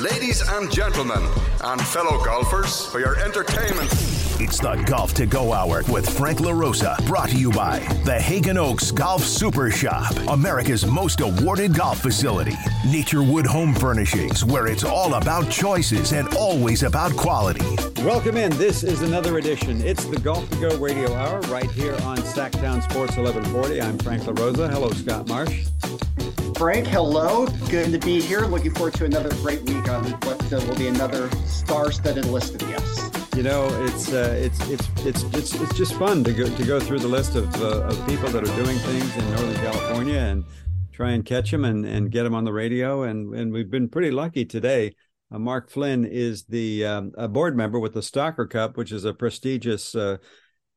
Ladies and gentlemen, and fellow golfers, for your entertainment. It's the Golf to Go Hour with Frank LaRosa, brought to you by the Haggin Oaks Golf Super Shop, America's most awarded golf facility. Naturewood Home Furnishings, where it's all about choices and always about quality. Welcome in. This is another edition. It's the Golf to Go Radio Hour right here on Sacktown Sports 1140. I'm Frank LaRosa. Hello, Scott Marsh. Frank, hello. Good to be here. Looking forward to another great week on what will be another star-studded list of guests. You know, it's uh, it's it's it's it's it's just fun to go to go through the list of uh, of people that are doing things in Northern California and try and catch them and and get them on the radio. And and we've been pretty lucky today. Uh, Mark Flynn is the um, a board member with the Stocker Cup, which is a prestigious uh,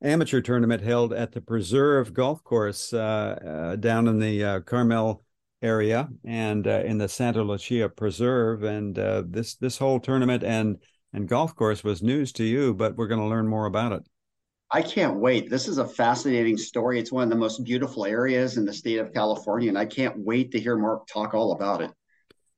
amateur tournament held at the Preserve Golf Course uh, uh, down in the Carmel area and uh, in the Santa Lucia Preserve. And uh, this this whole tournament and and golf course was news to you, but we're going to learn more about it. I can't wait. This is a fascinating story. It's one of the most beautiful areas in the state of California, and I can't wait to hear Mark talk all about it.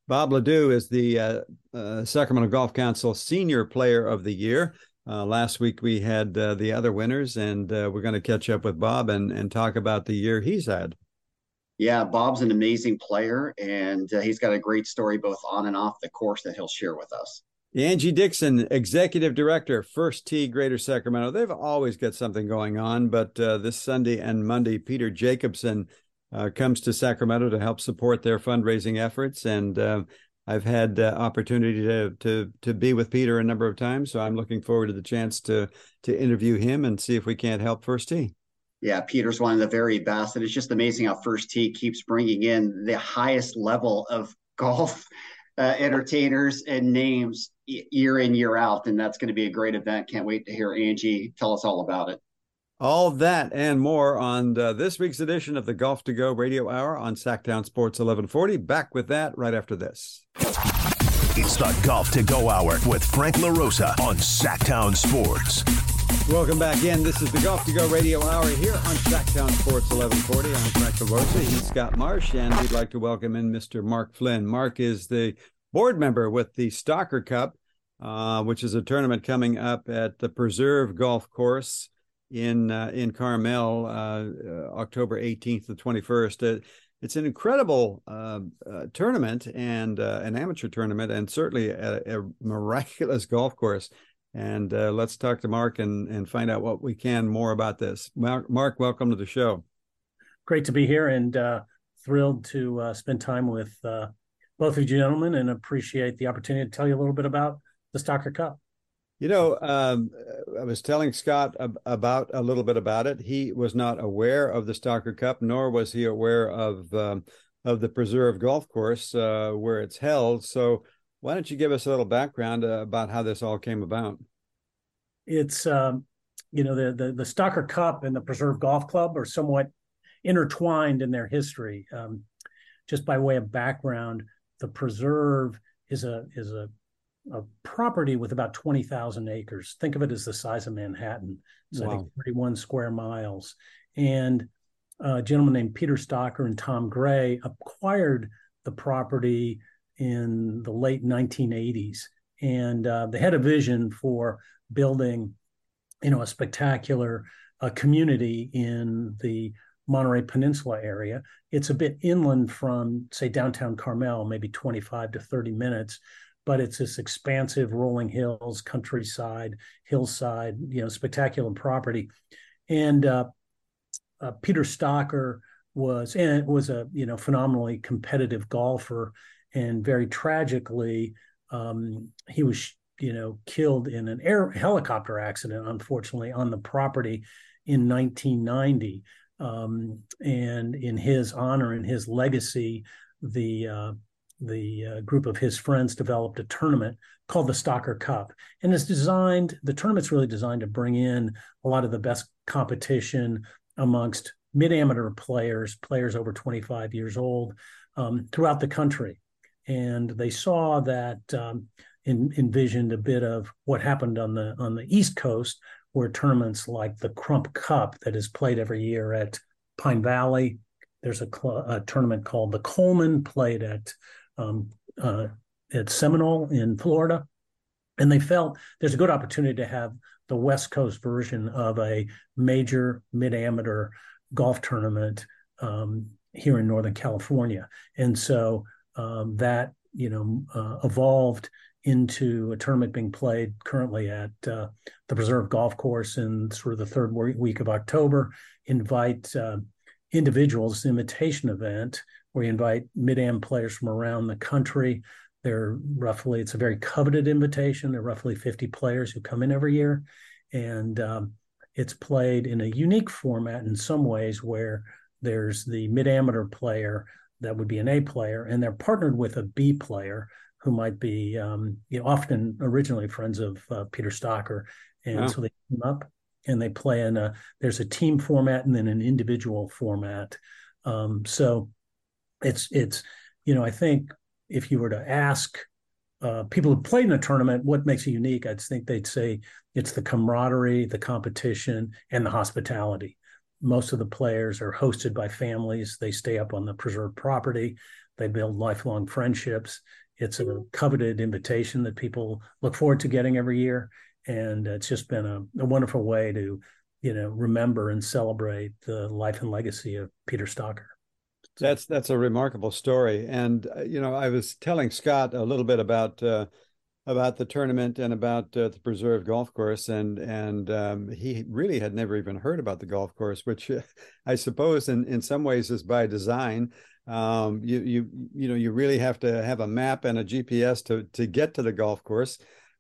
Bob Ladue is the uh, uh, Sacramento Golf Council Senior Player of the Year. Uh, last week we had uh, the other winners, and uh, we're going to catch up with Bob and, and talk about the year he's had. Yeah, Bob's an amazing player, and uh, he's got a great story both on and off the course that he'll share with us. Angie Dixon, Executive Director, First Tee Greater Sacramento. They've always got something going on, but uh, this Sunday and Monday, Peter Jacobson uh, comes to Sacramento to help support their fundraising efforts. And uh, I've had opportunity to, to to be with Peter a number of times, so I'm looking forward to the chance to to interview him and see if we can't help First Tee. Yeah, Peter's one of the very best, and it's just amazing how First Tee keeps bringing in the highest level of golf uh, entertainers and names year in year out, and that's going to be a great event. Can't wait to hear Angie tell us all about it. All that and more on the, this week's edition of the Golf to Go Radio Hour on Sacktown Sports 1140. Back with that right after this. It's the Golf to Go Hour with Frank LaRosa on Sacktown Sports. Welcome back in. This is the Golf to Go Radio Hour here on Sacktown Sports 1140. I'm Frank LaRosa. He's Scott Marsh, and we'd like to welcome in Mr. Mark Flynn. Mark is the board member with the Stocker Cup, uh, which is a tournament coming up at the Preserve Golf Course in uh, in Carmel, uh, uh October 18th to 21st. Uh, it's an incredible uh, tournament and an amateur tournament, and certainly a, a miraculous golf course. And let's talk to Mark and and find out what we can more about this. Mark, Mark welcome to the show. Great to be here, and thrilled to spend time with both of you gentlemen and appreciate the opportunity to tell you a little bit about the Stocker Cup. You know, um, I was telling Scott ab- about a little bit about it. He was not aware of the Stocker Cup, nor was he aware of um, of the Preserve Golf Course uh, where it's held. So, why don't you give us a little background uh, about how this all came about? It's um, you know the, the the Stocker Cup and the Preserve Golf Club are somewhat intertwined in their history. Um, just by way of background, the preserve is a is a a property with about 20,000 acres. Think of it as the size of Manhattan. It's wow. I think 31 square miles. And a gentleman named Peter Stocker and Tom Gray acquired the property in the late 1980s. And uh, they had a vision for building, you know, a spectacular uh, community in the Monterey Peninsula area. It's a bit inland from, say, downtown Carmel, maybe 25 to 30 minutes, but it's this expansive rolling hills, countryside, hillside, you know, spectacular property. And uh, uh, Peter Stocker was and was a you know phenomenally competitive golfer, and very tragically, um, he was you know killed in an air helicopter accident, unfortunately, on the property in 1990. Um, and in his honor and his legacy, the uh, the uh, group of his friends developed a tournament called the Stalker Cup, and it's designed. The tournament's really designed to bring in a lot of the best competition amongst mid-amateur players, players over 25 years old, um, throughout the country. And they saw that um, in, envisioned a bit of what happened on the on the East Coast, where tournaments like the Crump Cup that is played every year at Pine Valley. There's a, cl- a tournament called the Coleman, played at um, uh, at Seminole in Florida, and they felt there's a good opportunity to have the West Coast version of a major mid amateur golf tournament um, here in Northern California, and so um, that you know uh, evolved into a tournament being played currently at uh, the Preserve Golf Course in sort of the third week of October. Invite uh, individuals invitation event where you invite mid-am players from around the country. They're roughly it's a very coveted invitation. There are roughly 50 players who come in every year, and um, it's played in a unique format in some ways where there's the mid-amateur player that would be an A player, and they're partnered with a B player who might be um, you know often originally friends of uh, Peter Stocker, and wow. so they come up and they play in a there's a team format and then an individual format. Um, so it's it's you know I think if you were to ask uh, people who played in a tournament what makes it unique, I'd think they'd say it's the camaraderie, the competition, and the hospitality. Most of the players are hosted by families. They stay up on the preserved property. They build lifelong friendships it's a coveted invitation that people look forward to getting every year, and it's just been a, a wonderful way to, you know, remember and celebrate the life and legacy of Peter Stocker. That's that's a remarkable story, and uh, you know, I was telling Scott a little bit about uh, about the tournament and about uh, the preserved golf course, and and um, he really had never even heard about the golf course, which I suppose in in some ways is by design um, you you you know you really have to have a map and a GPS to to get to the golf course.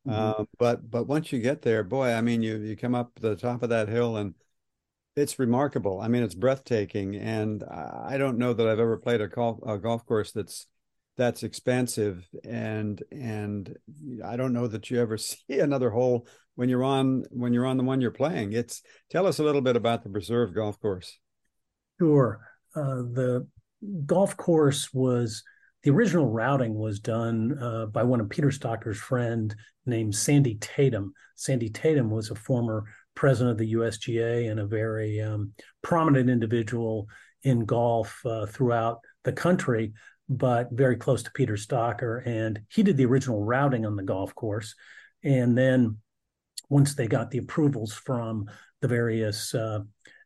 Mm-hmm. Uh, but but once you get there, boy, I mean, you you come up the top of that hill and it's remarkable. I mean, it's breathtaking, and I don't know that I've ever played a golf a golf course that's that's expansive and and I don't know that you ever see another hole when you're on when you're on the one you're playing. It's tell us a little bit about the preserve golf course. Sure. Uh, the golf course was the original routing was done uh, by one of Peter Stocker's friend named Sandy Tatum. Sandy Tatum was a former president of the USGA and a very um, prominent individual in golf uh, throughout the country, but very close to Peter Stocker. And he did the original routing on the golf course. And then once they got the approvals from the various uh,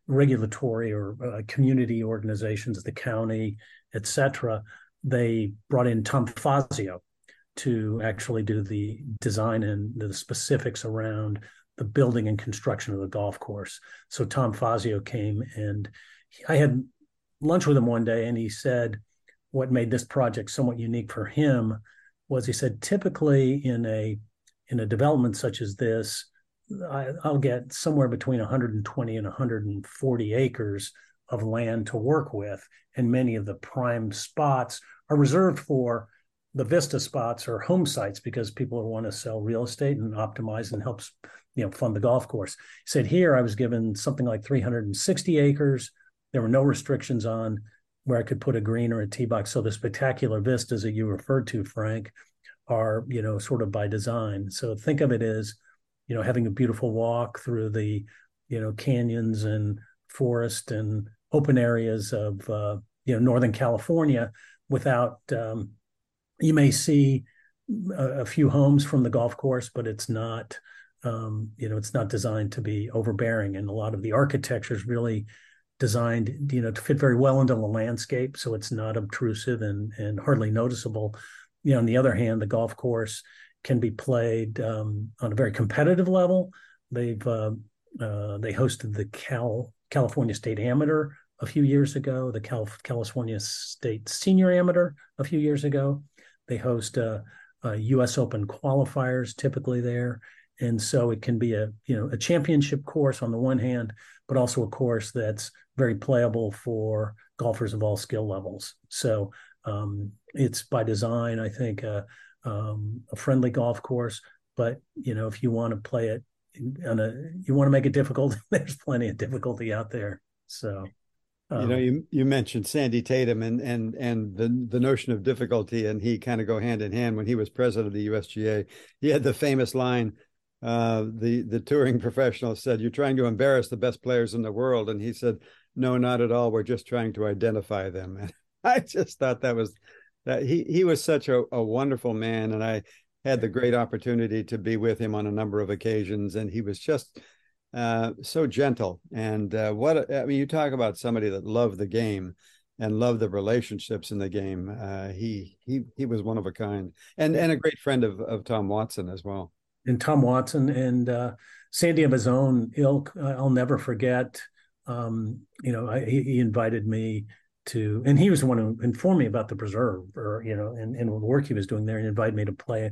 regulatory or uh, community organizations, the county, et cetera, they brought in Tom Fazio to actually do the design and the specifics around the building and construction of the golf course. So Tom Fazio came and I had lunch with him one day and he said what made this project somewhat unique for him was he said typically in a in a development such as this I, will get somewhere between 120 and 140 acres of land to work with, and many of the prime spots are reserved for the vista spots or home sites because people want to sell real estate and optimize and helps you know fund the golf course. He said here I was given something like 360 acres. There were no restrictions on where I could put a green or a tee box. So the spectacular vistas that you referred to, Frank, are you know sort of by design. So think of it as you know having a beautiful walk through the you know canyons and forest and open areas of uh, you know northern california without um, you may see a, a, few homes from the golf course but it's not um, you know it's not designed to be overbearing and a lot of the architecture is really designed you know to fit very well into the landscape so it's not obtrusive and and hardly noticeable you know on the other hand the golf course can be played um, on a very competitive level. They've uh, uh, they hosted the Cal California State Amateur a few years ago, the Cal- California State Senior Amateur a few years ago. They host uh, U.S. Open qualifiers typically there, and so it can be a you know a championship course on the one hand, but also a course that's very playable for golfers of all skill levels. So um, it's by design, I think, uh, um, a friendly golf course. But you know, if you want to play it on a, you want to make it difficult. there's plenty of difficulty out there. So, you know, um, you you mentioned Sandy Tatum and and and the the notion of difficulty, and he kind of go hand in hand. When he was president of the USGA, he had the famous line. Uh, the the touring professional said, "You're trying to embarrass the best players in the world," and he said, "No, not at all. We're just trying to identify them." And I just thought that was that he he was such a, a wonderful man, and I had the great opportunity to be with him on a number of occasions, and he was just uh, so gentle. And uh, what I mean, you talk about somebody that loved the game and loved the relationships in the game. Uh, he he he was one of a kind, and and a great friend of of Tom Watson as well. And Tom Watson and uh, Sandy of his own ilk. I'll never forget. Um, you know, I, he invited me to, and he was the one who informed me about the preserve, or you know, and, and the work he was doing there, and invited me to play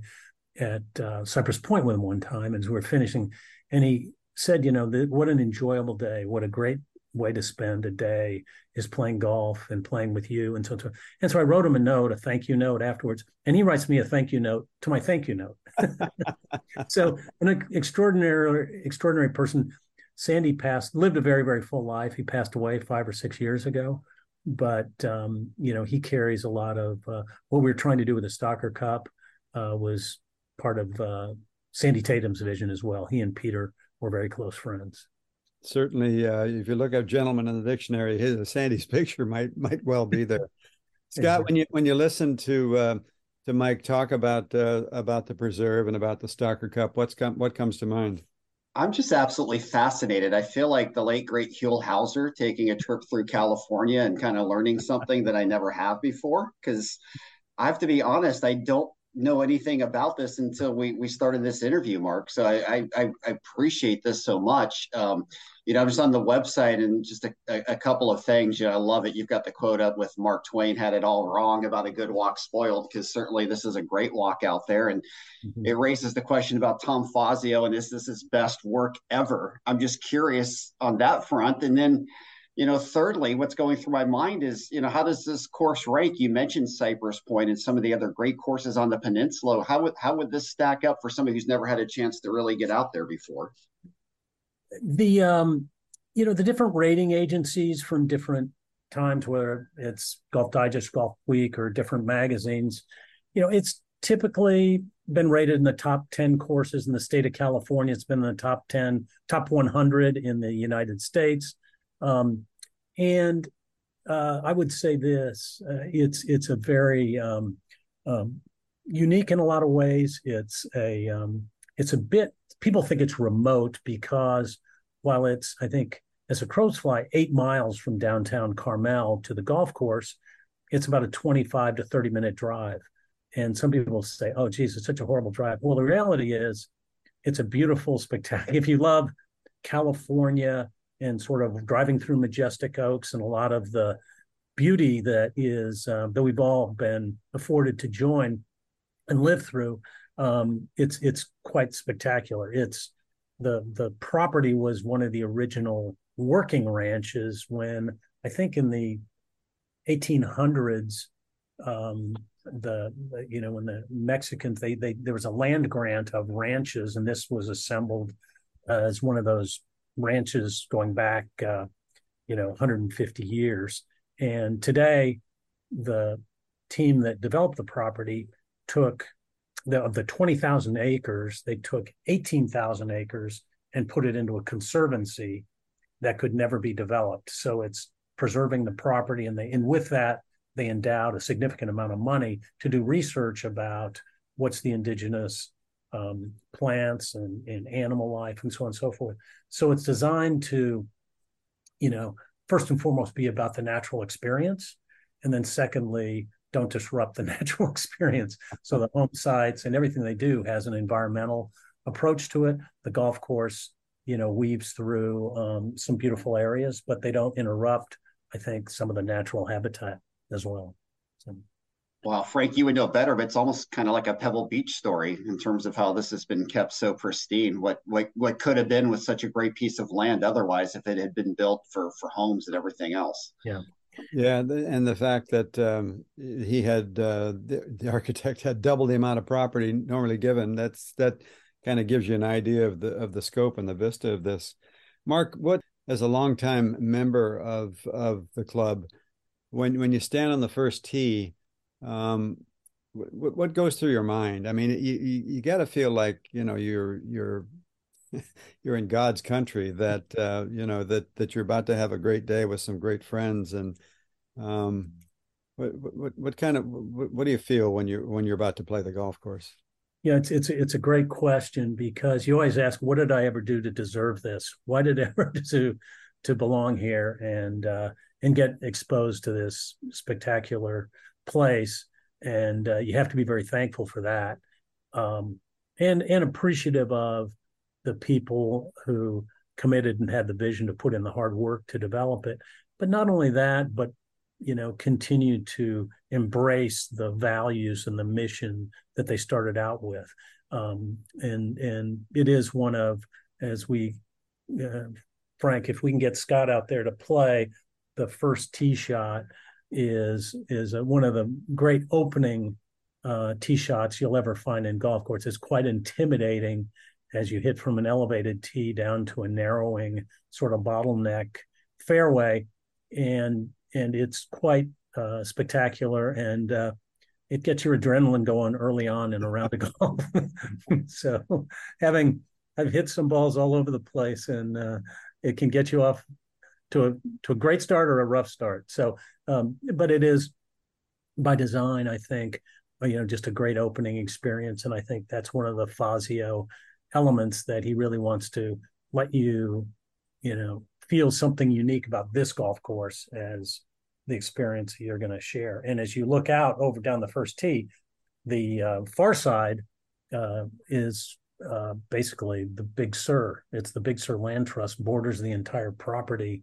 at uh, Cypress Point with him one time as we were finishing, and he said, you know, the, what an enjoyable day, what a great way to spend a day is playing golf and playing with you and so and so I wrote him a note, a thank you note afterwards, and he writes me a thank you note to my thank you note. so an extraordinary extraordinary person. Sandy passed lived a very very full life. He passed away five or six years ago, but um, you know he carries a lot of uh, what we were trying to do with the Stocker Cup uh, was part of uh, Sandy Tatum's vision as well. He and Peter were very close friends certainly uh, if you look up gentleman in the dictionary his sandy's picture might might well be there scott when you when you listen to uh, to mike talk about uh, about the preserve and about the stocker cup. What's come what comes to mind? I'm just absolutely fascinated. I feel like the late great huell howser taking a trip through california and kind of learning something that i never have before because i have to be honest i don't know anything about this until we we started this interview, Mark. So I I, I appreciate this so much. Um, you know, I was on the website and just a, a, couple of things. You know, I love it. You've got the quote up with Mark Twain had it all wrong about a good walk spoiled because certainly this is a great walk out there, and mm-hmm. it raises the question about Tom Fazio and is this his best work ever? I'm just curious on that front, and then you know, thirdly, what's going through my mind is, you know, how does this course rank? You mentioned Cypress Point and some of the other great courses on the peninsula. How would how would this stack up for somebody who's never had a chance to really get out there before? The um, you know, the different rating agencies from different times, whether it's Golf Digest, Golf Week, or different magazines, you know, it's typically been rated in the top 10 courses in the state of California. It's been in the top 10, top 100 in the United States. Um, and uh, I would say this: uh, it's it's a very um, um, unique in a lot of ways. It's a um, it's a bit people think it's remote because while it's I think as a crow's fly eight miles from downtown Carmel to the golf course, it's about a twenty five to thirty minute drive. And some people say, "Oh, geez, it's such a horrible drive." Well, the reality is, it's a beautiful spectacular. If you love California and sort of driving through majestic oaks and a lot of the beauty that is uh, that we've all been afforded to join and live through um, it's it's quite spectacular. It's the the property was one of the original working ranches when i think in the 1800s um, the, you know when the mexicans they they there was a land grant of ranches and this was assembled as one of those ranches going back, uh, you know, 150 years. And today, the team that developed the property took the, of the 20,000 acres, they took 18,000 acres and put it into a conservancy that could never be developed. So it's preserving the property, and they and with that they endowed a significant amount of money to do research about what's the indigenous um, plants and, and animal life and so on and so forth. So it's designed to, you know, first and foremost be about the natural experience. And then secondly, don't disrupt the natural experience. So the home sites and everything they do has an environmental approach to it. The golf course, you know, weaves through um, some beautiful areas, but they don't interrupt, I think, some of the natural habitat as well. So. Wow, Frank, you would know better, but it's almost kind of like a Pebble Beach story in terms of how this has been kept so pristine. What what what could have been with such a great piece of land otherwise if it had been built for for homes and everything else. Yeah. Yeah, and the fact that um, he had uh, the, the, architect had double the amount of property normally given that's that kind of gives you an idea of the of the scope and the vista of this. Mark, what as a longtime member of of the club, when when you stand on the first tee um, what, what goes through your mind? I mean, you you, you got to feel like you know you're you're you're in God's country. That uh, you know that that you're about to have a great day with some great friends, and um, What, what what kind of what, what do you feel when you're when you're about to play the golf course? Yeah, it's it's it's a great question because you always ask, "What did I ever do to deserve this? Why did I ever do to belong here and uh, and get exposed to this spectacular place?" And uh, you have to be very thankful for that, um, and and appreciative of the people who committed and had the vision to put in the hard work to develop it. But not only that, but you know continue to embrace the values and the mission that they started out with um, and and it is one of as we uh, frank if we can get scott out there to play the first tee shot is is a, one of the great opening uh, tee shots you'll ever find in golf courts it's quite intimidating as you hit from an elevated tee down to a narrowing sort of bottleneck fairway and and it's quite uh, spectacular and uh, it gets your adrenaline going early on in a round of golf. so having I've hit some balls all over the place and uh, it can get you off to a to a great start or a rough start. So um, but it is by design, I think, you know, just a great opening experience. And I think that's one of the Fazio elements that he really wants to let you, you know, feel something unique about this golf course as the experience you're going to share. And as you look out over down the first tee, the uh, far side uh, is uh, basically the Big Sur. It's the Big Sur Land Trust borders the entire property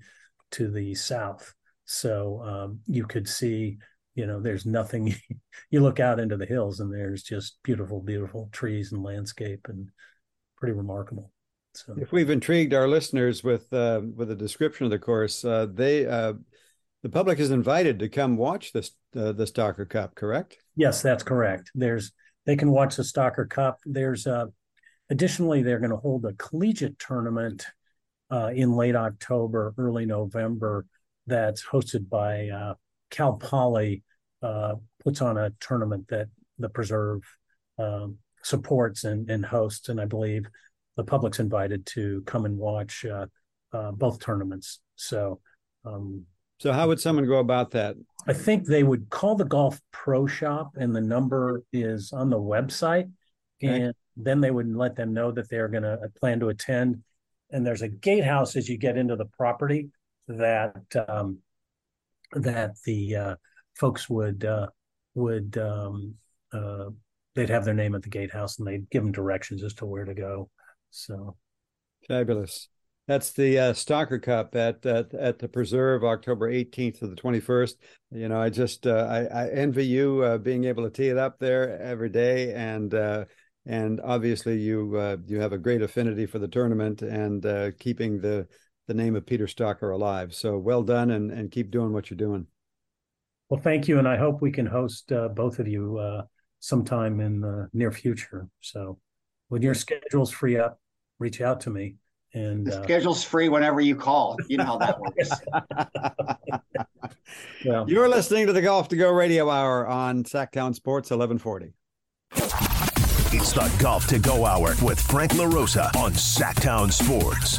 to the south. So um, you could see, you know, there's nothing. you look out into the hills and there's just beautiful, beautiful trees and landscape and pretty remarkable. So if we've intrigued our listeners with uh, with a description of the course, uh, they uh, the public is invited to come watch this uh, the Stocker Cup, correct? Yes, that's correct. There's they can watch the Stocker Cup. There's uh, additionally they're going to hold a collegiate tournament uh, in late October, early November. That's hosted by uh, Cal Poly. Uh, puts on a tournament that the preserve um, supports and, and hosts, and I believe the public's invited to come and watch uh, uh, both tournaments. So um, so how would someone go about that? I think they would call the golf pro shop and the number is on the website. Okay. And then they would let them know that they're going to uh, plan to attend. And there's a gatehouse as you get into the property that um, that the uh, folks would uh, would um, uh, they'd have their name at the gatehouse and they'd give them directions as to where to go. So fabulous. That's the uh, Stocker Cup at, at at the Preserve, October 18th to the 21st. You know, I just uh, I, I, envy you uh, being able to tee it up there every day, and uh, and obviously you uh, you have a great affinity for the tournament and uh, keeping the the name of Peter Stocker alive. So well done, and and keep doing what you're doing. Well, thank you, and I hope we can host both of you sometime in the near future. So when your schedules free up, reach out to me and the uh, schedule's free whenever you call. You know how that works. well, you're listening to the Golf to Go Radio Hour on Sacktown Sports 1140. It's the Golf to Go Hour with Frank LaRosa on Sacktown Sports.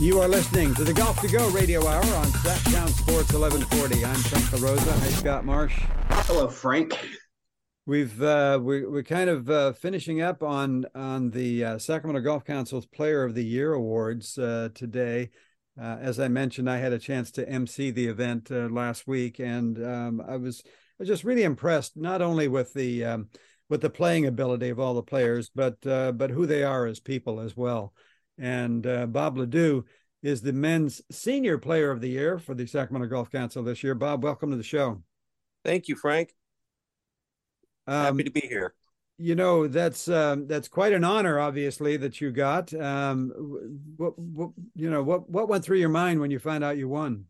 You are listening to the Golf to Go Radio Hour on Sacktown Sports 1140. I'm Frank LaRosa. Hi, Scott Marsh. Hello, Frank. We've uh, we, we're kind of uh, finishing up on on the uh, Sacramento Golf Council's Player of the Year awards uh, today. Uh, as I mentioned, I had a chance to MC the event uh, last week, and um, I was I was just really impressed not only with the um, with the playing ability of all the players, but but who they are as people as well. And Bob Ladue is the men's senior player of the year for the Sacramento Golf Council this year. Bob, welcome to the show. Thank you, Frank. Um, Happy to be here. You know that's um, that's quite an honor, obviously, that you got. Um, what, what, you know what what went through your mind when you found out you won?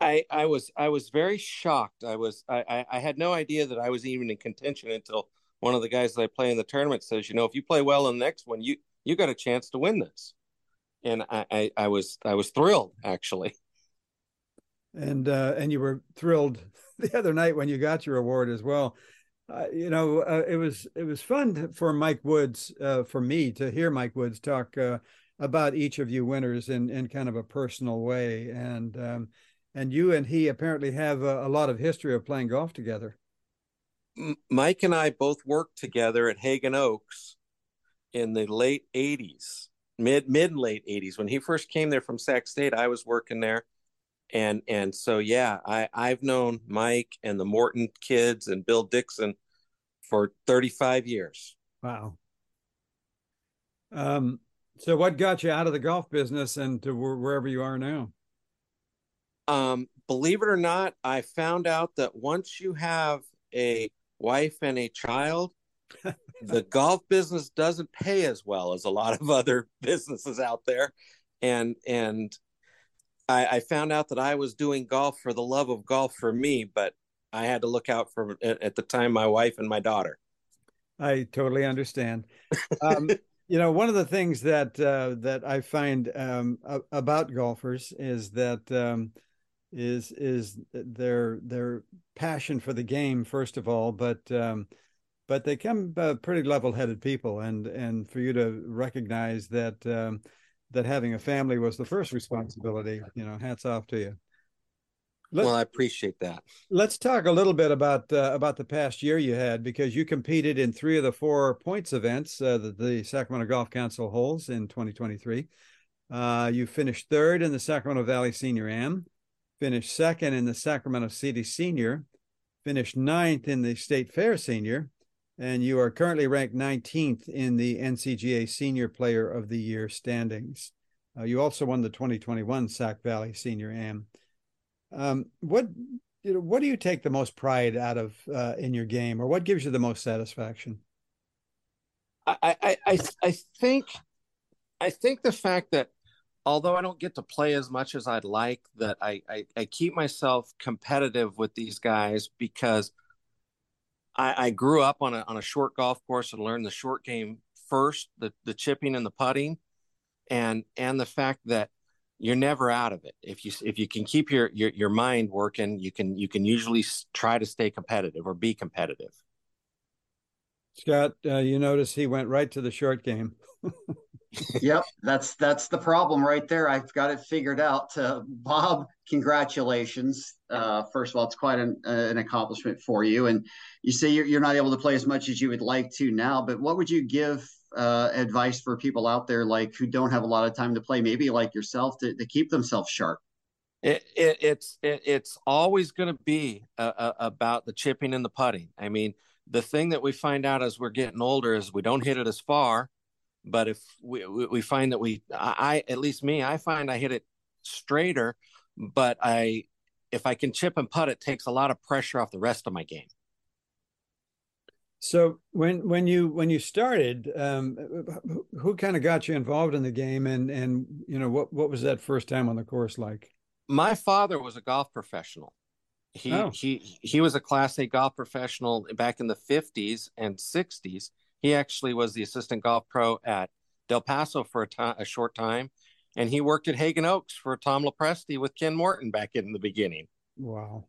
I, I, was I was very shocked. I was I, I had no idea that I was even in contention until one of the guys that I play in the tournament says, you know, if you play well in the next one, you you got a chance to win this. And I, I, I was I was thrilled actually. And uh, and you were thrilled the other night when you got your award as well uh, you know, uh, it was it was fun for Mike Woods, uh, for me to hear Mike Woods talk uh, about each of you winners in in kind of a personal way, and um, and you and he apparently have a, a lot of history of playing golf together. Mike and I both worked together at Haggin Oaks in the late 80s, mid mid late 80s. When he first came there from Sac State, I was working there. And and so yeah, I I've known Mike and the Morton kids and Bill Dixon for 35 years. Wow. Um so what got you out of the golf business and to wherever you are now? Um believe it or not, I found out that once you have a wife and a child, the golf business doesn't pay as well as a lot of other businesses out there. And and I, I found out that I was doing golf for the love of golf for me, but I had to look out for at the time my wife and my daughter. I totally understand. Um, you know, one of the things that uh, that I find um, about golfers is that um, is is their their passion for the game first of all, but um, but they come uh, pretty level-headed people, and and for you to recognize that um, that having a family was the first responsibility, you know, hats off to you. Let, well, I appreciate that. Let's talk a little bit about uh, about the past year you had because you competed in three of the four points events uh, that the Sacramento Golf Council holds in 2023. Uh, you finished third in the Sacramento Valley Senior Am, finished second in the Sacramento City Senior, finished ninth in the State Fair Senior, and you are currently ranked 19th in the NCGA Senior Player of the Year standings. Uh, you also won the 2021 Sac Valley Senior Am. Um, what you know, what do you take the most pride out of uh, in your game, or what gives you the most satisfaction? I, I I I think I think the fact that although I don't get to play as much as I'd like, that I, I, I keep myself competitive with these guys because I, I, grew up on a on a short golf course and learned the short game first, the the chipping and the putting, and and the fact that you're never out of it. If you if you can keep your your, your mind working, you can you can usually try to stay competitive or be competitive. Scott, uh, you notice he went right to the short game. yep, that's that's the problem right there. I've got it figured out. Uh, Bob, congratulations. Uh, first of all, it's quite an, uh, an accomplishment for you. And you say you're, you're not able to play as much as you would like to now, but what would you give uh, advice for people out there like who don't have a lot of time to play, maybe like yourself, to, to keep themselves sharp? It, it, it's it, it's always going to be uh, uh, about the chipping and the putting. I mean, the thing that we find out as we're getting older is we don't hit it as far but if we we find that we i at least me i find i hit it straighter but i if i can chip and putt it takes a lot of pressure off the rest of my game. So when when you when you started um, who, who kind of got you involved in the game and and you know what what was that first time on the course like? My father was a golf professional. He oh. he he was a class a golf professional back in the 50s and 60s he actually was the assistant golf pro at Del Paso for a, time, a short time, and he worked at Haggin Oaks for Tom Lopresti with Ken Morton back in the beginning. Wow.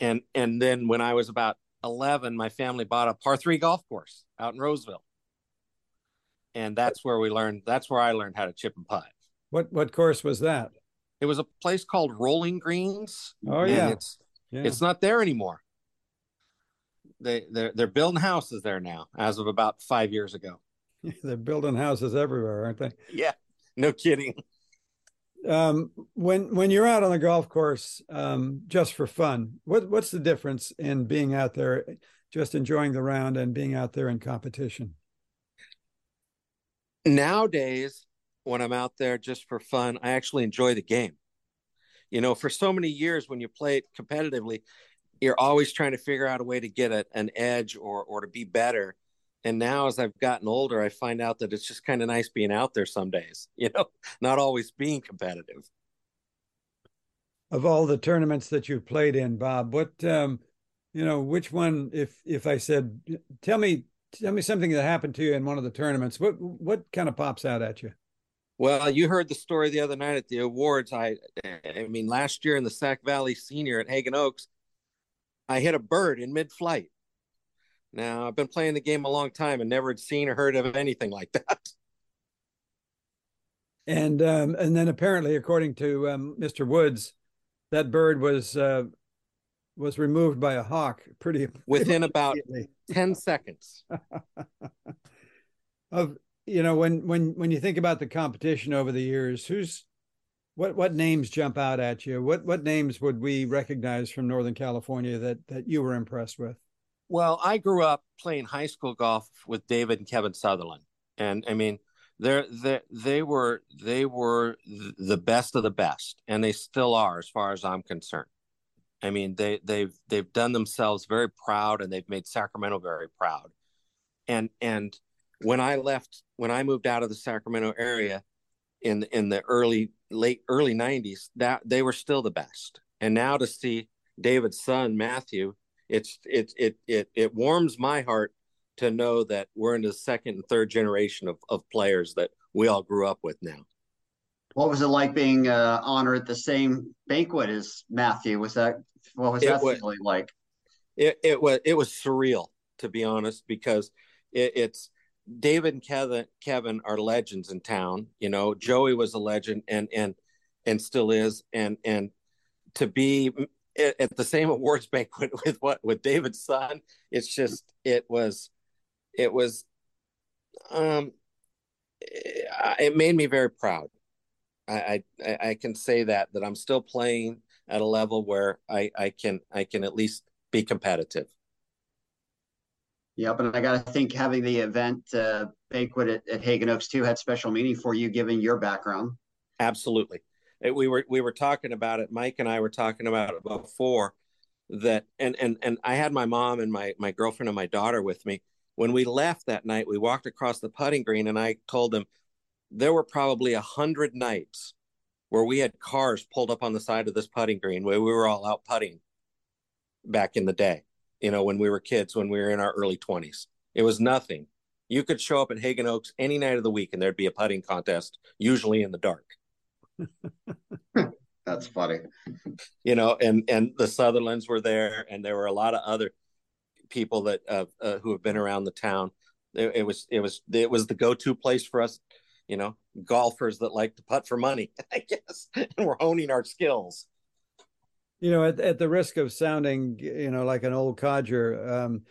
And and then when I was about 11, my family bought a par three golf course out in Roseville, and that's where we learned. That's where I learned how to chip and putt. What what course was that? It was a place called Rolling Greens. Oh yeah. It's yeah. it's not there anymore they they're they're building houses there now as of about five years ago. they're building houses everywhere, aren't they? Yeah, no kidding. Um, when when you're out on the golf course, um, just for fun, what what's the difference in being out there, just enjoying the round, and being out there in competition? Nowadays, when I'm out there just for fun, I actually enjoy the game. You know, for so many years, when you play it competitively, you're always trying to figure out a way to get a, an edge or or to be better. And now as i've gotten older i find out that it's just kind of nice being out there some days you know not always being competitive. Of all the tournaments that you've played in bob what um you know which one if if i said tell me tell me something that happened to you in one of the tournaments what what kind of pops out at you? Well you heard the story the other night at the awards. I i mean last year in the sac valley senior at haggin oaks I hit a bird in mid flight. Now, I've been playing the game a long time and never had seen or heard of anything like that. And um, and then apparently, according to um, Mr. Woods, that bird was uh, was removed by a hawk pretty within about 10 seconds of you know when when when you think about the competition over the years who's what what names jump out at you? What what names would we recognize from northern california that that you were impressed with? Well i grew up playing high school golf with david and kevin sutherland. And i mean they're, they they were they were the best of the best and they still are as far as i'm concerned. I mean they they've they've done themselves very proud and they've made sacramento very proud. And and when i left when i moved out of the sacramento area in in the early late early 90s that they were still the best and now to see david's son matthew it's it it it, it warms my heart to know that we're in the second and third generation of, of players that we all grew up with now. What was it like being uh, honored at the same banquet as Matthew? Was that what was it that was, feeling like? It, it was it was surreal to be honest because it, it's David and Kevin Kevin are legends in town. You know, Joey was a legend and and and still is and and to be at the same awards banquet with what with David's son, it's just it was it was um it made me very proud I, I i can say that that i'm still playing at a level where i i can i can at least be competitive yeah but i gotta think having the event uh, banquet at, at haggin oaks too had special meaning for you given your background. Absolutely. It, we were we were talking about it mike and i were talking about it before that and and and i had my mom and my my girlfriend and my daughter with me. When we left that night, we walked across the putting green, and I told them there were probably a hundred nights where we had cars pulled up on the side of this putting green where we were all out putting back in the day. You know, when we were kids, when we were in our early twenties, it was nothing. You could show up at Haggin Oaks any night of the week, and there'd be a putting contest, usually in the dark. That's funny. You know, and and the Sutherlands were there, and there were a lot of other people that uh, uh, who have been around the town. It, it, was it was it was the go-to place for us, you know, golfers that like to putt for money, I guess, and we're honing our skills. You know, at, at the risk of sounding, you know, like an old codger, um,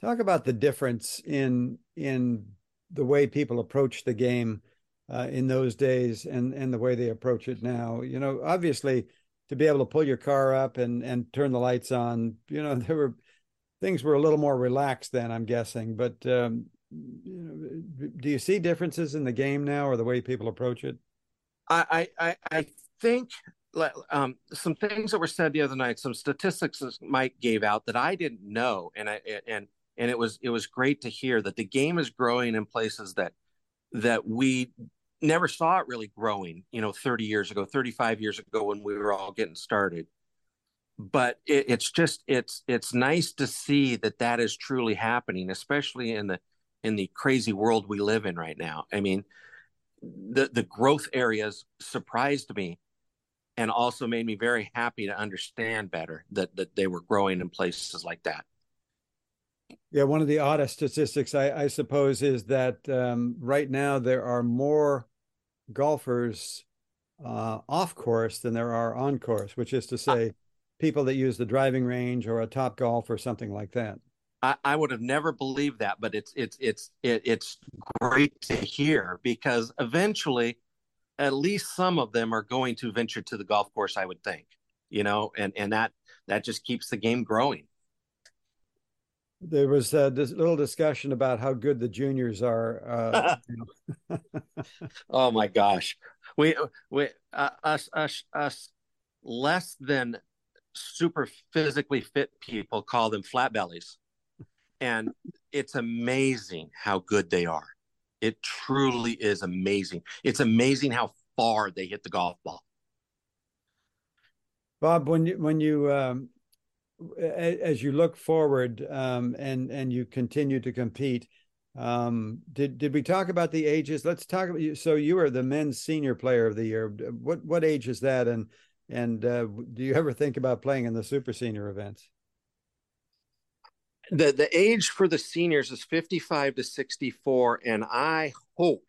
talk about the difference in in the way people approach the game uh, in those days and and the way they approach it now. You know, obviously, to be able to pull your car up and and turn the lights on, you know, there were things were a little more relaxed then, I'm guessing. But um, you know, do you see differences in the game now, or the way people approach it? I I, I think um, some things that were said the other night, some statistics that Mike gave out that I didn't know, and I and and it was it was great to hear that the game is growing in places that that we never saw it really growing. You know, 30 years ago, 35 years ago, when we were all getting started but it, it's just it's it's nice to see that that is truly happening especially in the in the crazy world we live in right now i mean the the growth areas surprised me and also made me very happy to understand better that that they were growing in places like that yeah one of the oddest statistics i, I suppose is that um, right now there are more golfers uh, off course than there are on course which is to say people that use the driving range or a top golf or something like that. I, I would have never believed that, but it's it's it's it, it's great to hear because eventually, at least some of them are going to venture to the golf course. I would think, you know, and and that that just keeps the game growing. There was a little discussion about how good the juniors are. Uh, oh my gosh, we we uh, us us us less than super physically fit people call them flat bellies. And it's amazing how good they are. It truly is amazing. It's amazing how far they hit the golf ball. Bob, when you when you um, as you look forward um, and and you continue to compete, um, did did we talk about the ages? Let's talk about you. So you are the men's senior player of the year. What what age is that? And and uh, do you ever think about playing in the super senior events? The the age for the seniors is 55 to 64 and I hope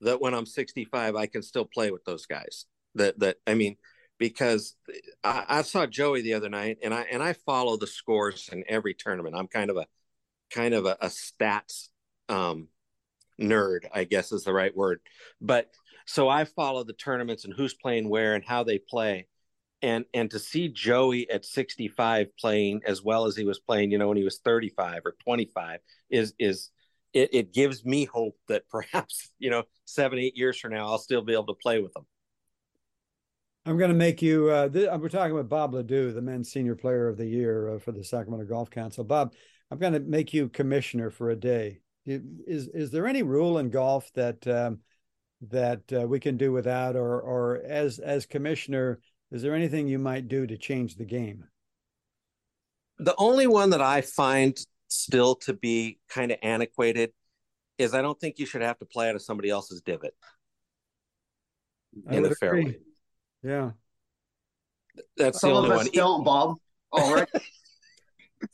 that when I'm 65 I can still play with those guys. That that I mean because I, I, saw Joey the other night, and I and I follow the scores in every tournament. I'm kind of a kind of a, a stats um, nerd, I guess is the right word. But so I follow the tournaments and who's playing where and how they play. And and to see Joey at 65 playing as well as he was playing, you know, when he was 35 or 25 is is it, it gives me hope that perhaps, you know, seven, eight years from now, I'll still be able to play with them. I'm going to make you. Uh, th- we're talking with Bob Ladue, the men's senior player of the year uh, for the Sacramento Golf Council. Bob, I'm going to make you commissioner for a day. Is is there any rule in golf that um, that uh, we can do without, or or as as commissioner, is there anything you might do to change the game? The only one that I find still to be kind of antiquated is I don't think you should have to play out of somebody else's divot in the fairway. Agree. Yeah. That's Some the only one. Don't, Bob. All right.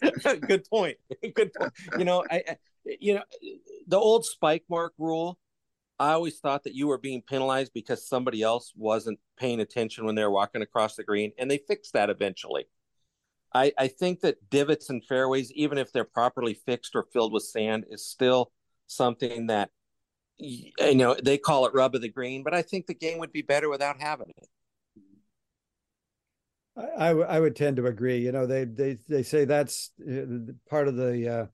Good point. Good point. You know, I, I, you know, the old spike mark rule. I always thought that you were being penalized because somebody else wasn't paying attention when they were walking across the green, and they fixed that eventually. I, I think that divots and fairways, even if they're properly fixed or filled with sand, is still something that you know they call it rub of the green, but I think the game would be better without having it. I, I would tend to agree. You know, they they they say that's uh, part of the uh,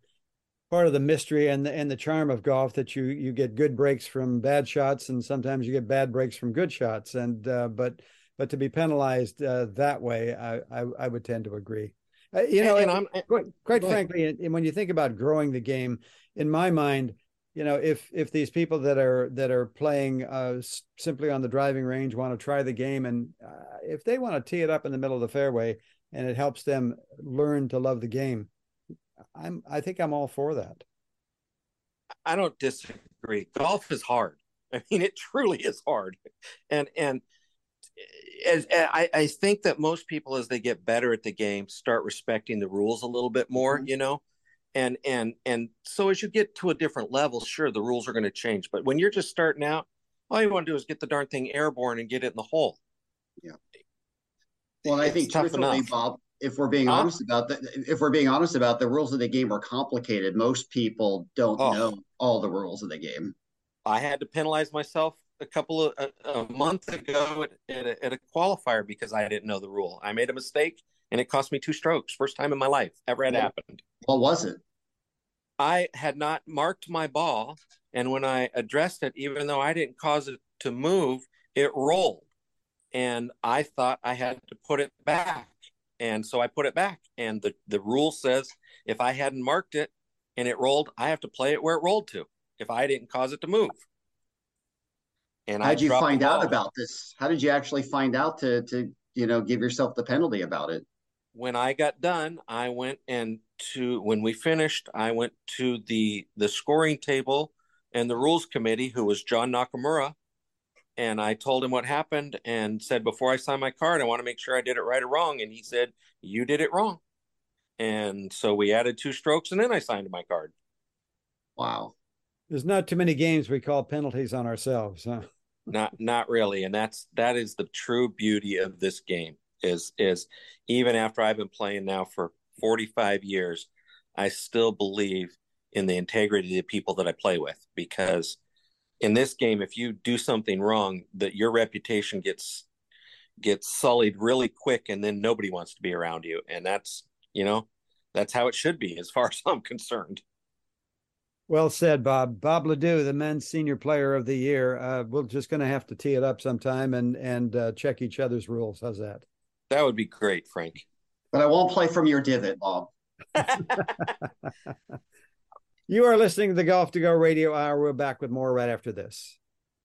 part of the mystery and the and the charm of golf that you you get good breaks from bad shots and sometimes you get bad breaks from good shots. And uh, but but to be penalized uh, that way, I, I, I would tend to agree. Uh, you know, and, and I'm quite, quite frankly, and when you think about growing the game, in my mind, you know if if these people that are that are playing uh, simply on the driving range want to try the game and uh, if they want to tee it up in the middle of the fairway and it helps them learn to love the game i'm i think i'm all for that. I don't disagree. Golf is hard. I mean it truly is hard. And and as, I, I think that most people as they get better at the game start respecting the rules a little bit more mm-hmm. you know? And and and so as you get to a different level sure the rules are going to change. But when you're just starting out all you want to do is get the darn thing airborne and get it in the hole. Yeah. Well i think truthfully bob if we're being huh? honest about that if we're being honest about the rules of the game are complicated most people don't oh. know all the rules of the game i had to penalize myself a couple of a, a month ago at, at, a, at a qualifier because i didn't know the rule i made a mistake and it cost me two strokes. First time in my life ever had happened. What was it? I had not marked my ball, and when I addressed it, even though I didn't cause it to move, it rolled, and I thought I had to put it back, and so I put it back. And the the rule says if I hadn't marked it and it rolled, I have to play it where it rolled to. If I didn't cause it to move. And how did you find out about this? How did you actually find out to to you know give yourself the penalty about it? when I got done, I went and to when we finished, I went to the the scoring table and the rules committee, who was John Nakamura, and I told him what happened and said before I sign my card, I want to make sure I did it right or wrong. And he said, "You did it wrong." And so we added two strokes, and then I signed my card. Wow, there's not too many games we call penalties on ourselves, huh? not not really, and that's that is the true beauty of this game is is even after I've been playing now for 45 years, I still believe in the integrity of the people that I play with because in this game, if you do something wrong, that your reputation gets gets sullied really quick, and then nobody wants to be around you, and that's you know that's how it should be as far as I'm concerned. Well said, Bob. Bob Ladue, the men's senior player of the year. Uh, we're just going to have to tee it up sometime and and uh, check each other's rules. How's that? That would be great, Frank. But I won't play from your divot, Bob. you are listening to the Golf to Go Radio Hour. We're back with more right after this.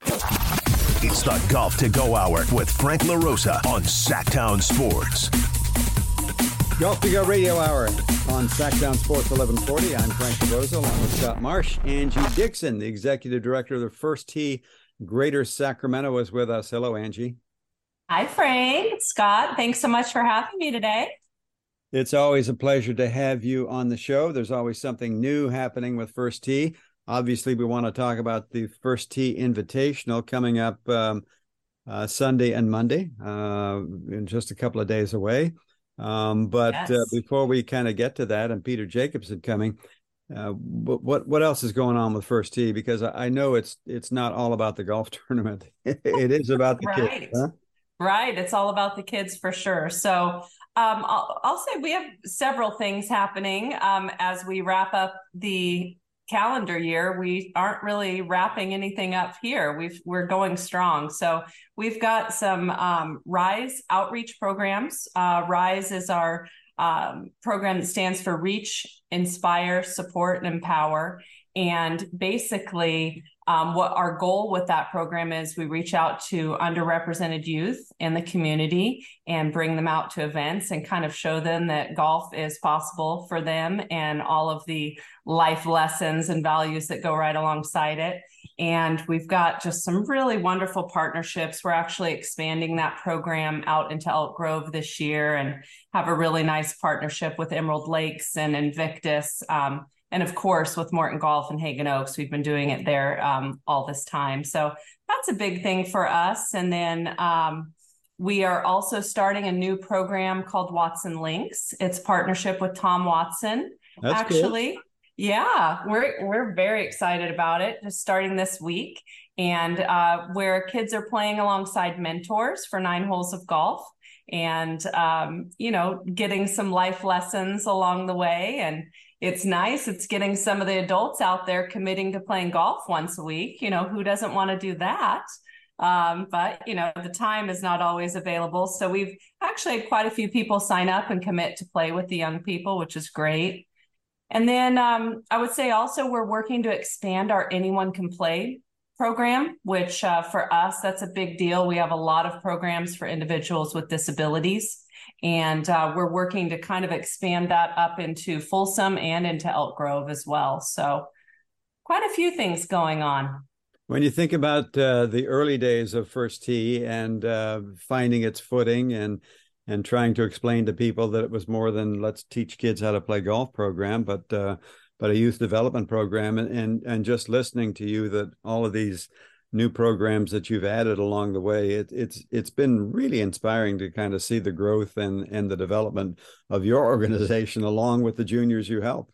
It's the Golf to Go Hour with Frank LaRosa on Sacktown Sports. Golf to Go Radio Hour on Sacktown Sports 1140. I'm Frank LaRosa along with Scott Marsh. Angie Dixon, the executive director of the First Tee Greater Sacramento, is with us. Hello, Angie. Hi, Frank. Scott, thanks so much for having me today. It's always a pleasure to have you on the show. There's always something new happening with First Tee. Obviously, we want to talk about the First Tee Invitational coming up um, uh, Sunday and Monday, uh, in just a couple of days away. Um, but uh, before we kind of get to that, and Peter Jacobsen coming, uh, what what else is going on with First Tee? Because I know it's it's not all about the golf tournament. it is about the right. kids. Huh? Right. It's all about the kids for sure. So um, I'll, I'll, say we have several things happening um, as we wrap up the calendar year. We aren't really wrapping anything up here. We've we're going strong. So we've got some um, Rise outreach programs. Uh, Rise is our um, program that stands for Reach, Inspire, Support, and Empower. And basically, um, what our goal with that program is we reach out to underrepresented youth in the community and bring them out to events and kind of show them that golf is possible for them and all of the life lessons and values that go right alongside it. And we've got just some really wonderful partnerships. We're actually expanding that program out into Elk Grove this year and have a really nice partnership with Emerald Lakes and Invictus. Um, and of course with Morton Golf and Haggin Oaks, we've been doing it there um, all this time. So that's a big thing for us. And then um, we are also starting a new program called Watson Links. It's partnership with Tom Watson. That's actually, cool. yeah, we're we're very excited about it. Just starting this week, and uh, where kids are playing alongside mentors for nine holes of golf and um, you know getting some life lessons along the way and it's nice. It's getting some of the adults out there committing to playing golf once a week. You know, who doesn't want to do that? Um, but you know, the time is not always available. So we've actually had quite a few people sign up and commit to play with the young people, which is great. And then um, I would say also we're working to expand our Anyone Can Play program, which uh, for us, that's a big deal. We have a lot of programs for individuals with disabilities. And uh, we're working to kind of expand that up into Folsom and into Elk Grove as well. So, quite a few things going on. When you think about uh, the early days of First Tee and uh, finding its footing and and trying to explain to people that it was more than let's teach kids how to play golf program, but uh, but a youth development program, and, and and just listening to you that all of these new programs that you've added along the way. It, it's it's been really inspiring to kind of see the growth and and the development of your organization along with the juniors you help.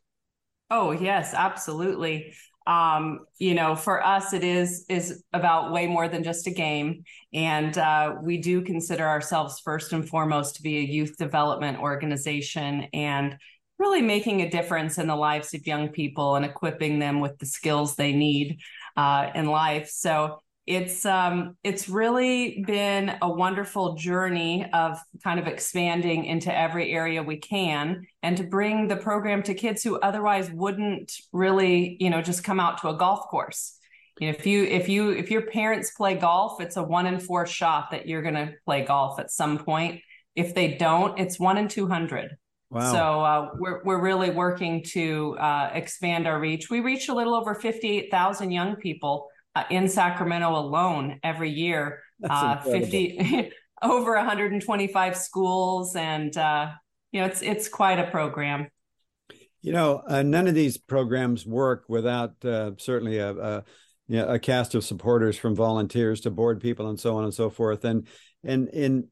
Oh yes, absolutely. Um, you know, for us, it is is about way more than just a game, and uh, we do consider ourselves first and foremost to be a youth development organization and really making a difference in the lives of young people and equipping them with the skills they need uh, in life. So it's um, it's really been a wonderful journey of kind of expanding into every area we can and to bring the program to kids who otherwise wouldn't really you know just come out to a golf course. You know, if you if you if your parents play golf it's a one in four shot that you're going to play golf at some point. If they don't it's one in 200 Wow. So uh, we're we're really working to uh, expand our reach. We reach a little over fifty eight thousand young people uh, in Sacramento alone every year. Uh, fifty over one hundred and twenty five schools, and uh, you know it's it's quite a program. You know, uh, none of these programs work without certainly a, a you know, a cast of supporters from volunteers to board people and so on and so forth. And and in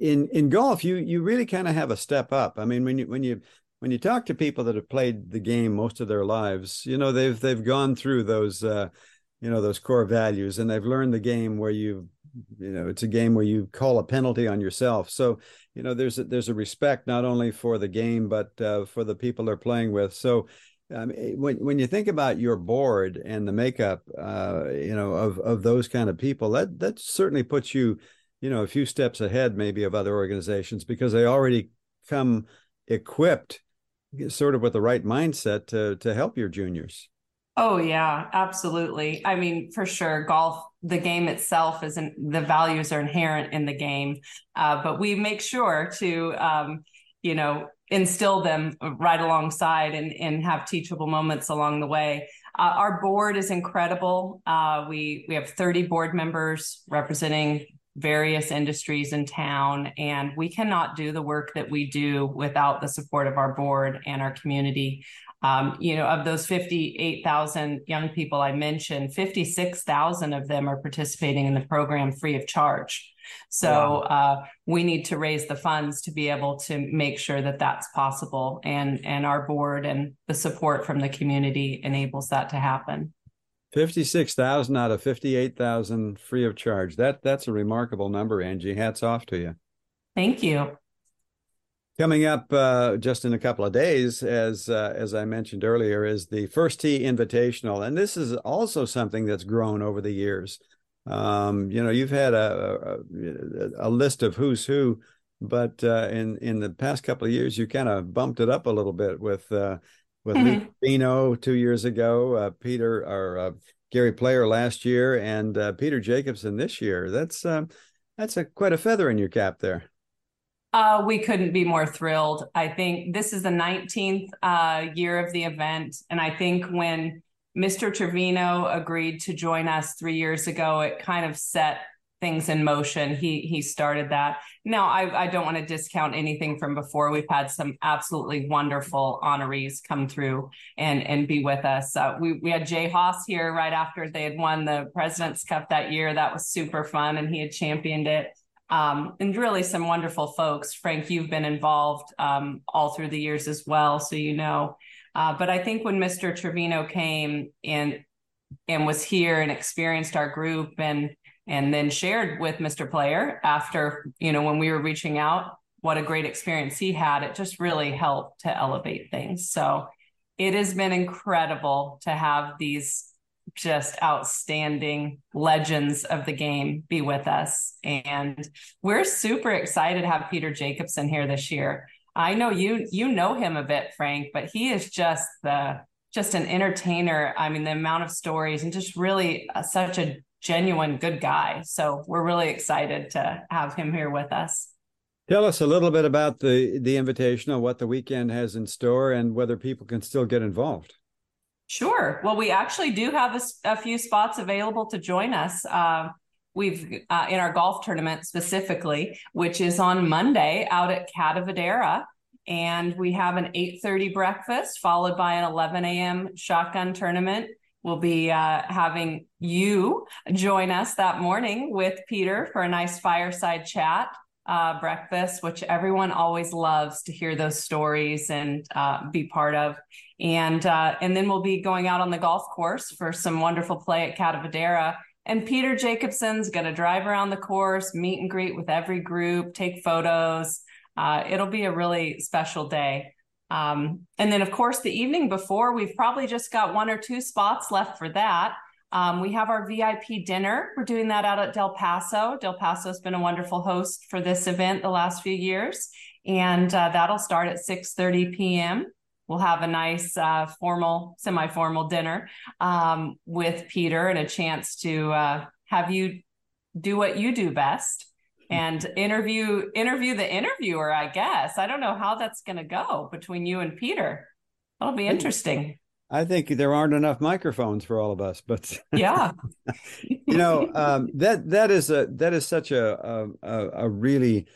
in in golf you you really kind of have a step up. I mean when you when you when you talk to people that have played the game most of their lives you know they've they've gone through those uh you know those core values and they've learned the game where you you know it's a game where you call a penalty on yourself. So you know there's a, there's a respect not only for the game but uh, for the people they're playing with. So um, when when you think about your board and the makeup uh, you know of of those kind of people that that certainly puts you you know a few steps ahead maybe of other organizations because they already come equipped sort of with the right mindset to to help your juniors. Oh yeah absolutely. I mean for sure golf the game itself isn't the values are inherent in the game uh, but we make sure to um, you know instill them right alongside and, and have teachable moments along the way. Uh, our board is incredible. Uh, we we have 30 board members representing various industries in town. And we cannot do the work that we do without the support of our board and our community. Um, you know, of those 58,000 young people I mentioned, 56,000 of them are participating in the program free of charge. So uh, we need to raise the funds to be able to make sure that that's possible, and and our board and the support from the community enables that to happen. Fifty-six thousand out of fifty-eight thousand free of charge. That that's a remarkable number, Angie. Hats off to you. Thank you. Coming up uh, just in a couple of days, as uh, as I mentioned earlier, is the First Tee Invitational, and this is also something that's grown over the years. Um, you know, you've had a, a, a list of who's who, but uh, in in the past couple of years, you kind of bumped it up a little bit with uh, with mm-hmm. Lee two years ago, uh, Peter or uh, Gary Player last year, and Peter Jacobsen this year. That's that's a quite a feather in your cap there. Uh, we couldn't be more thrilled. I think this is the 19th uh, year of the event. And I think when Mr. Trevino agreed to join us three years ago, it kind of set things in motion. He he started that. Now I, I don't want to discount anything from before. We've had some absolutely wonderful honorees come through and and be with us. Uh, we we had Jay Haas here right after they had won the President's Cup that year. That was super fun, and he had championed it um, and really some wonderful folks. Frank, you've been involved um, all through the years as well, so you know. Uh, but I think when Mr. Trevino came and and was here and experienced our group and and then shared with Mr. Player after you know when we were reaching out, what a great experience he had. It just really helped to elevate things. So it has been incredible to have these just outstanding legends of the game be with us. And we're super excited to have Peter Jacobsen here this year. I know you you know him a bit, Frank, but he is just the just an entertainer. I mean, the amount of stories and just really uh, such a genuine good guy. So we're really excited to have him here with us. Tell us a little bit about the the invitation, invitational, what the weekend has in store, and whether people can still get involved. Sure. Well, we actually do have a, a few spots available to join us. Uh, we've uh, in our golf tournament specifically, which is on Monday out at Catta Verdera. And we have an 8:30 breakfast followed by an 11 a.m. shotgun tournament. We'll be uh, having you join us that morning with Peter for a nice fireside chat uh, breakfast, which everyone always loves to hear those stories and uh, be part of. And uh, and then we'll be going out on the golf course for some wonderful play at Catta Verdera. And Peter Jacobsen's going to drive around the course, meet and greet with every group, take photos. Uh, it'll be a really special day. Um, and then, of course, the evening before, we've probably just got one or two spots left for that. Um, we have our VIP dinner. We're doing that out at Del Paso. Del Paso has been a wonderful host for this event the last few years, and uh, that'll start at 6:30 p.m. We'll have a nice uh, formal, semi-formal dinner um, with Peter and a chance to uh, have you do what you do best and interview interview the interviewer. I guess I don't know how that's going to go between you and Peter. That'll be interesting. I think there aren't enough microphones for all of us, but yeah, you know um, that that is a that is such a a, a really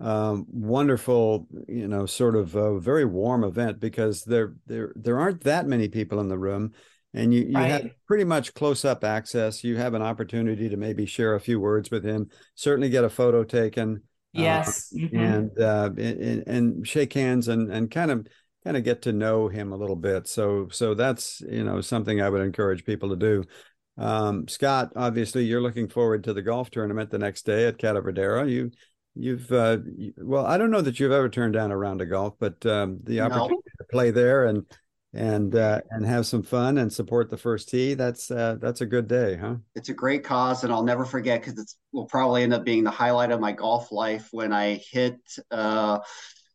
um, wonderful, you know, sort of a very warm event because there there there aren't that many people in the room, and you you right. have pretty much close up access. You have an opportunity to maybe share a few words with him, certainly get a photo taken, uh, yes, uh, mm-hmm. and, uh, and and shake hands and and kind of kind of get to know him a little bit. So so that's you know something I would encourage people to do. Um, Scott, obviously, you're looking forward to the golf tournament the next day at Catta Verdera. You you've uh, well, I don't know that you've ever turned down a round of golf, but um, the opportunity no. to play there and and uh, and have some fun and support the first tee that's uh, that's a good day huh it's a great cause and i'll never forget because it will probably end up being the highlight of my golf life when i hit uh,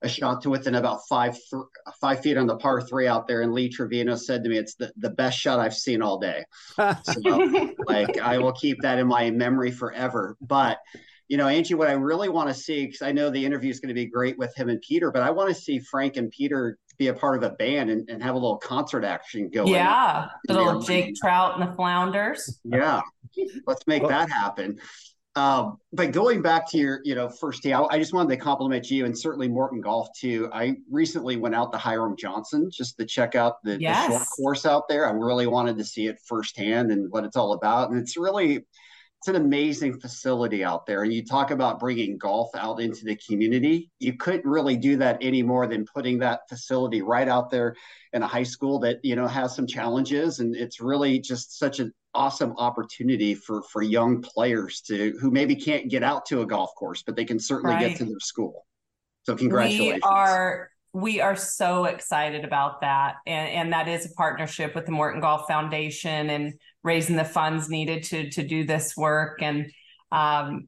a shot to within about five th- five feet on the par three out there, and Lee Trevino said to me, "It's the, the best shot I've seen all day." so, like, I will keep that in my memory forever. But you know, Angie, what I really want to see, because I know the interview is going to be great with him and Peter, but I want to see Frank and Peter be a part of a band and, and have a little concert action going. Yeah, the little Jake Trout and the Flounders. Yeah, let's make that happen. Um, but going back to your, you know, first tee, I, I, just wanted to compliment you and certainly Morton Golf too. I recently went out to Hiram Johnson just to check out the, yes. the short course out there. I really wanted to see it firsthand and what it's all about. And it's really, it's an amazing facility out there. And you talk about bringing golf out into the community. You couldn't really do that any more than putting that facility right out there in a high school that, you know, has some challenges. And it's really just such an awesome opportunity for for young players to who maybe can't get out to a golf course, but they can certainly right. get to their school. So congratulations. We are we are so excited about that. And, and that is a partnership with the Morton Golf Foundation and raising the funds needed to to do this work. And um,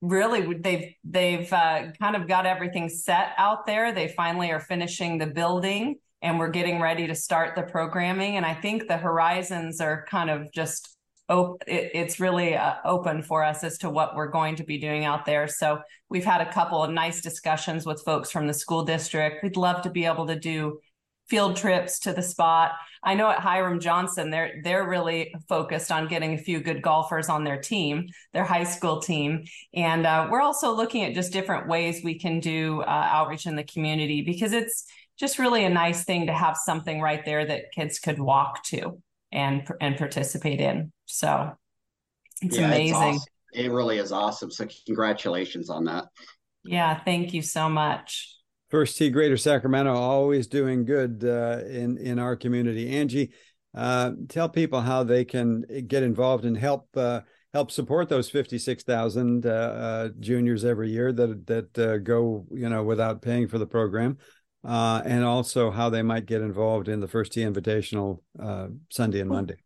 really they've they've uh, kind of got everything set out there. They finally are finishing the building and we're getting ready to start the programming. And I think the horizons are kind of just op- it, it's really uh, open for us as to what we're going to be doing out there. So we've had a couple of nice discussions with folks from the school district. We'd love to be able to do field trips to the spot. I know at Hiram Johnson, they're they're really focused on getting a few good golfers on their team, their high school team, and uh, we're also looking at just different ways we can do uh, outreach in the community because it's just really a nice thing to have something right there that kids could walk to and and participate in. So it's yeah, amazing. It's awesome. It really is awesome. So congratulations on that. Yeah, thank you so much. First Tee Greater Sacramento always doing good uh, in in our community. Angie, uh, tell people how they can get involved and help uh, help support those fifty six thousand uh, uh, juniors every year that that uh, go you know without paying for the program and also how they might get involved in the First Tee Invitational Sunday and Monday.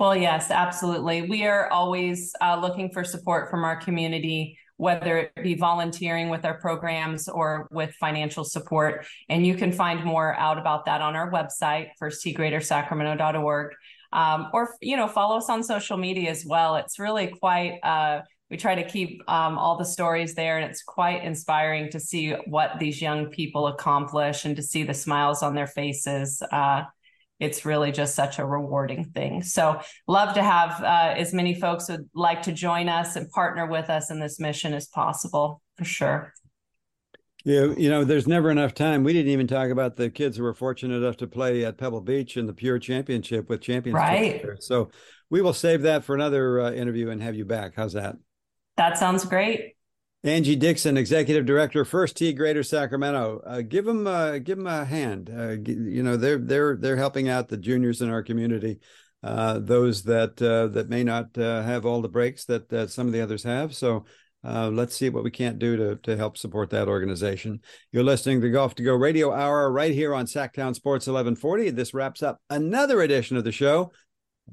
Well, yes, absolutely. We are always looking for support from our community, whether it be volunteering with our programs or with financial support. And you can find more out about that on our website, firstteegreatersacramento.org. Um, or you know follow us on social media as well it's really quite uh, we try to keep um, all the stories there and it's quite inspiring to see what these young people accomplish and to see the smiles on their faces uh, it's really just such a rewarding thing so love to have uh, as many folks would like to join us and partner with us in this mission as possible for sure yeah, you know, there's never enough time. We didn't even talk about the kids who were fortunate enough to play at Pebble Beach in the Pure Championship with Champions. Right. So we will save that for another uh, interview and have you back. How's that? That sounds great. Angie Dixon, Executive Director, First Tee Greater Sacramento. Uh, give them, uh, give them a hand. Uh, you know, they're they're they're helping out the juniors in our community, uh, those that uh, that may not uh, have all the breaks that that some of the others have. So let's see what we can't do to to help support that organization. You're listening to Golf to Go Radio Hour right here on Sacktown Sports 1140. This wraps up another edition of the show.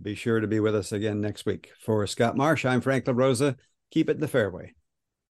Be sure to be with us again next week. For Scott Marsh, I'm Frank LaRosa keep it in the fairway.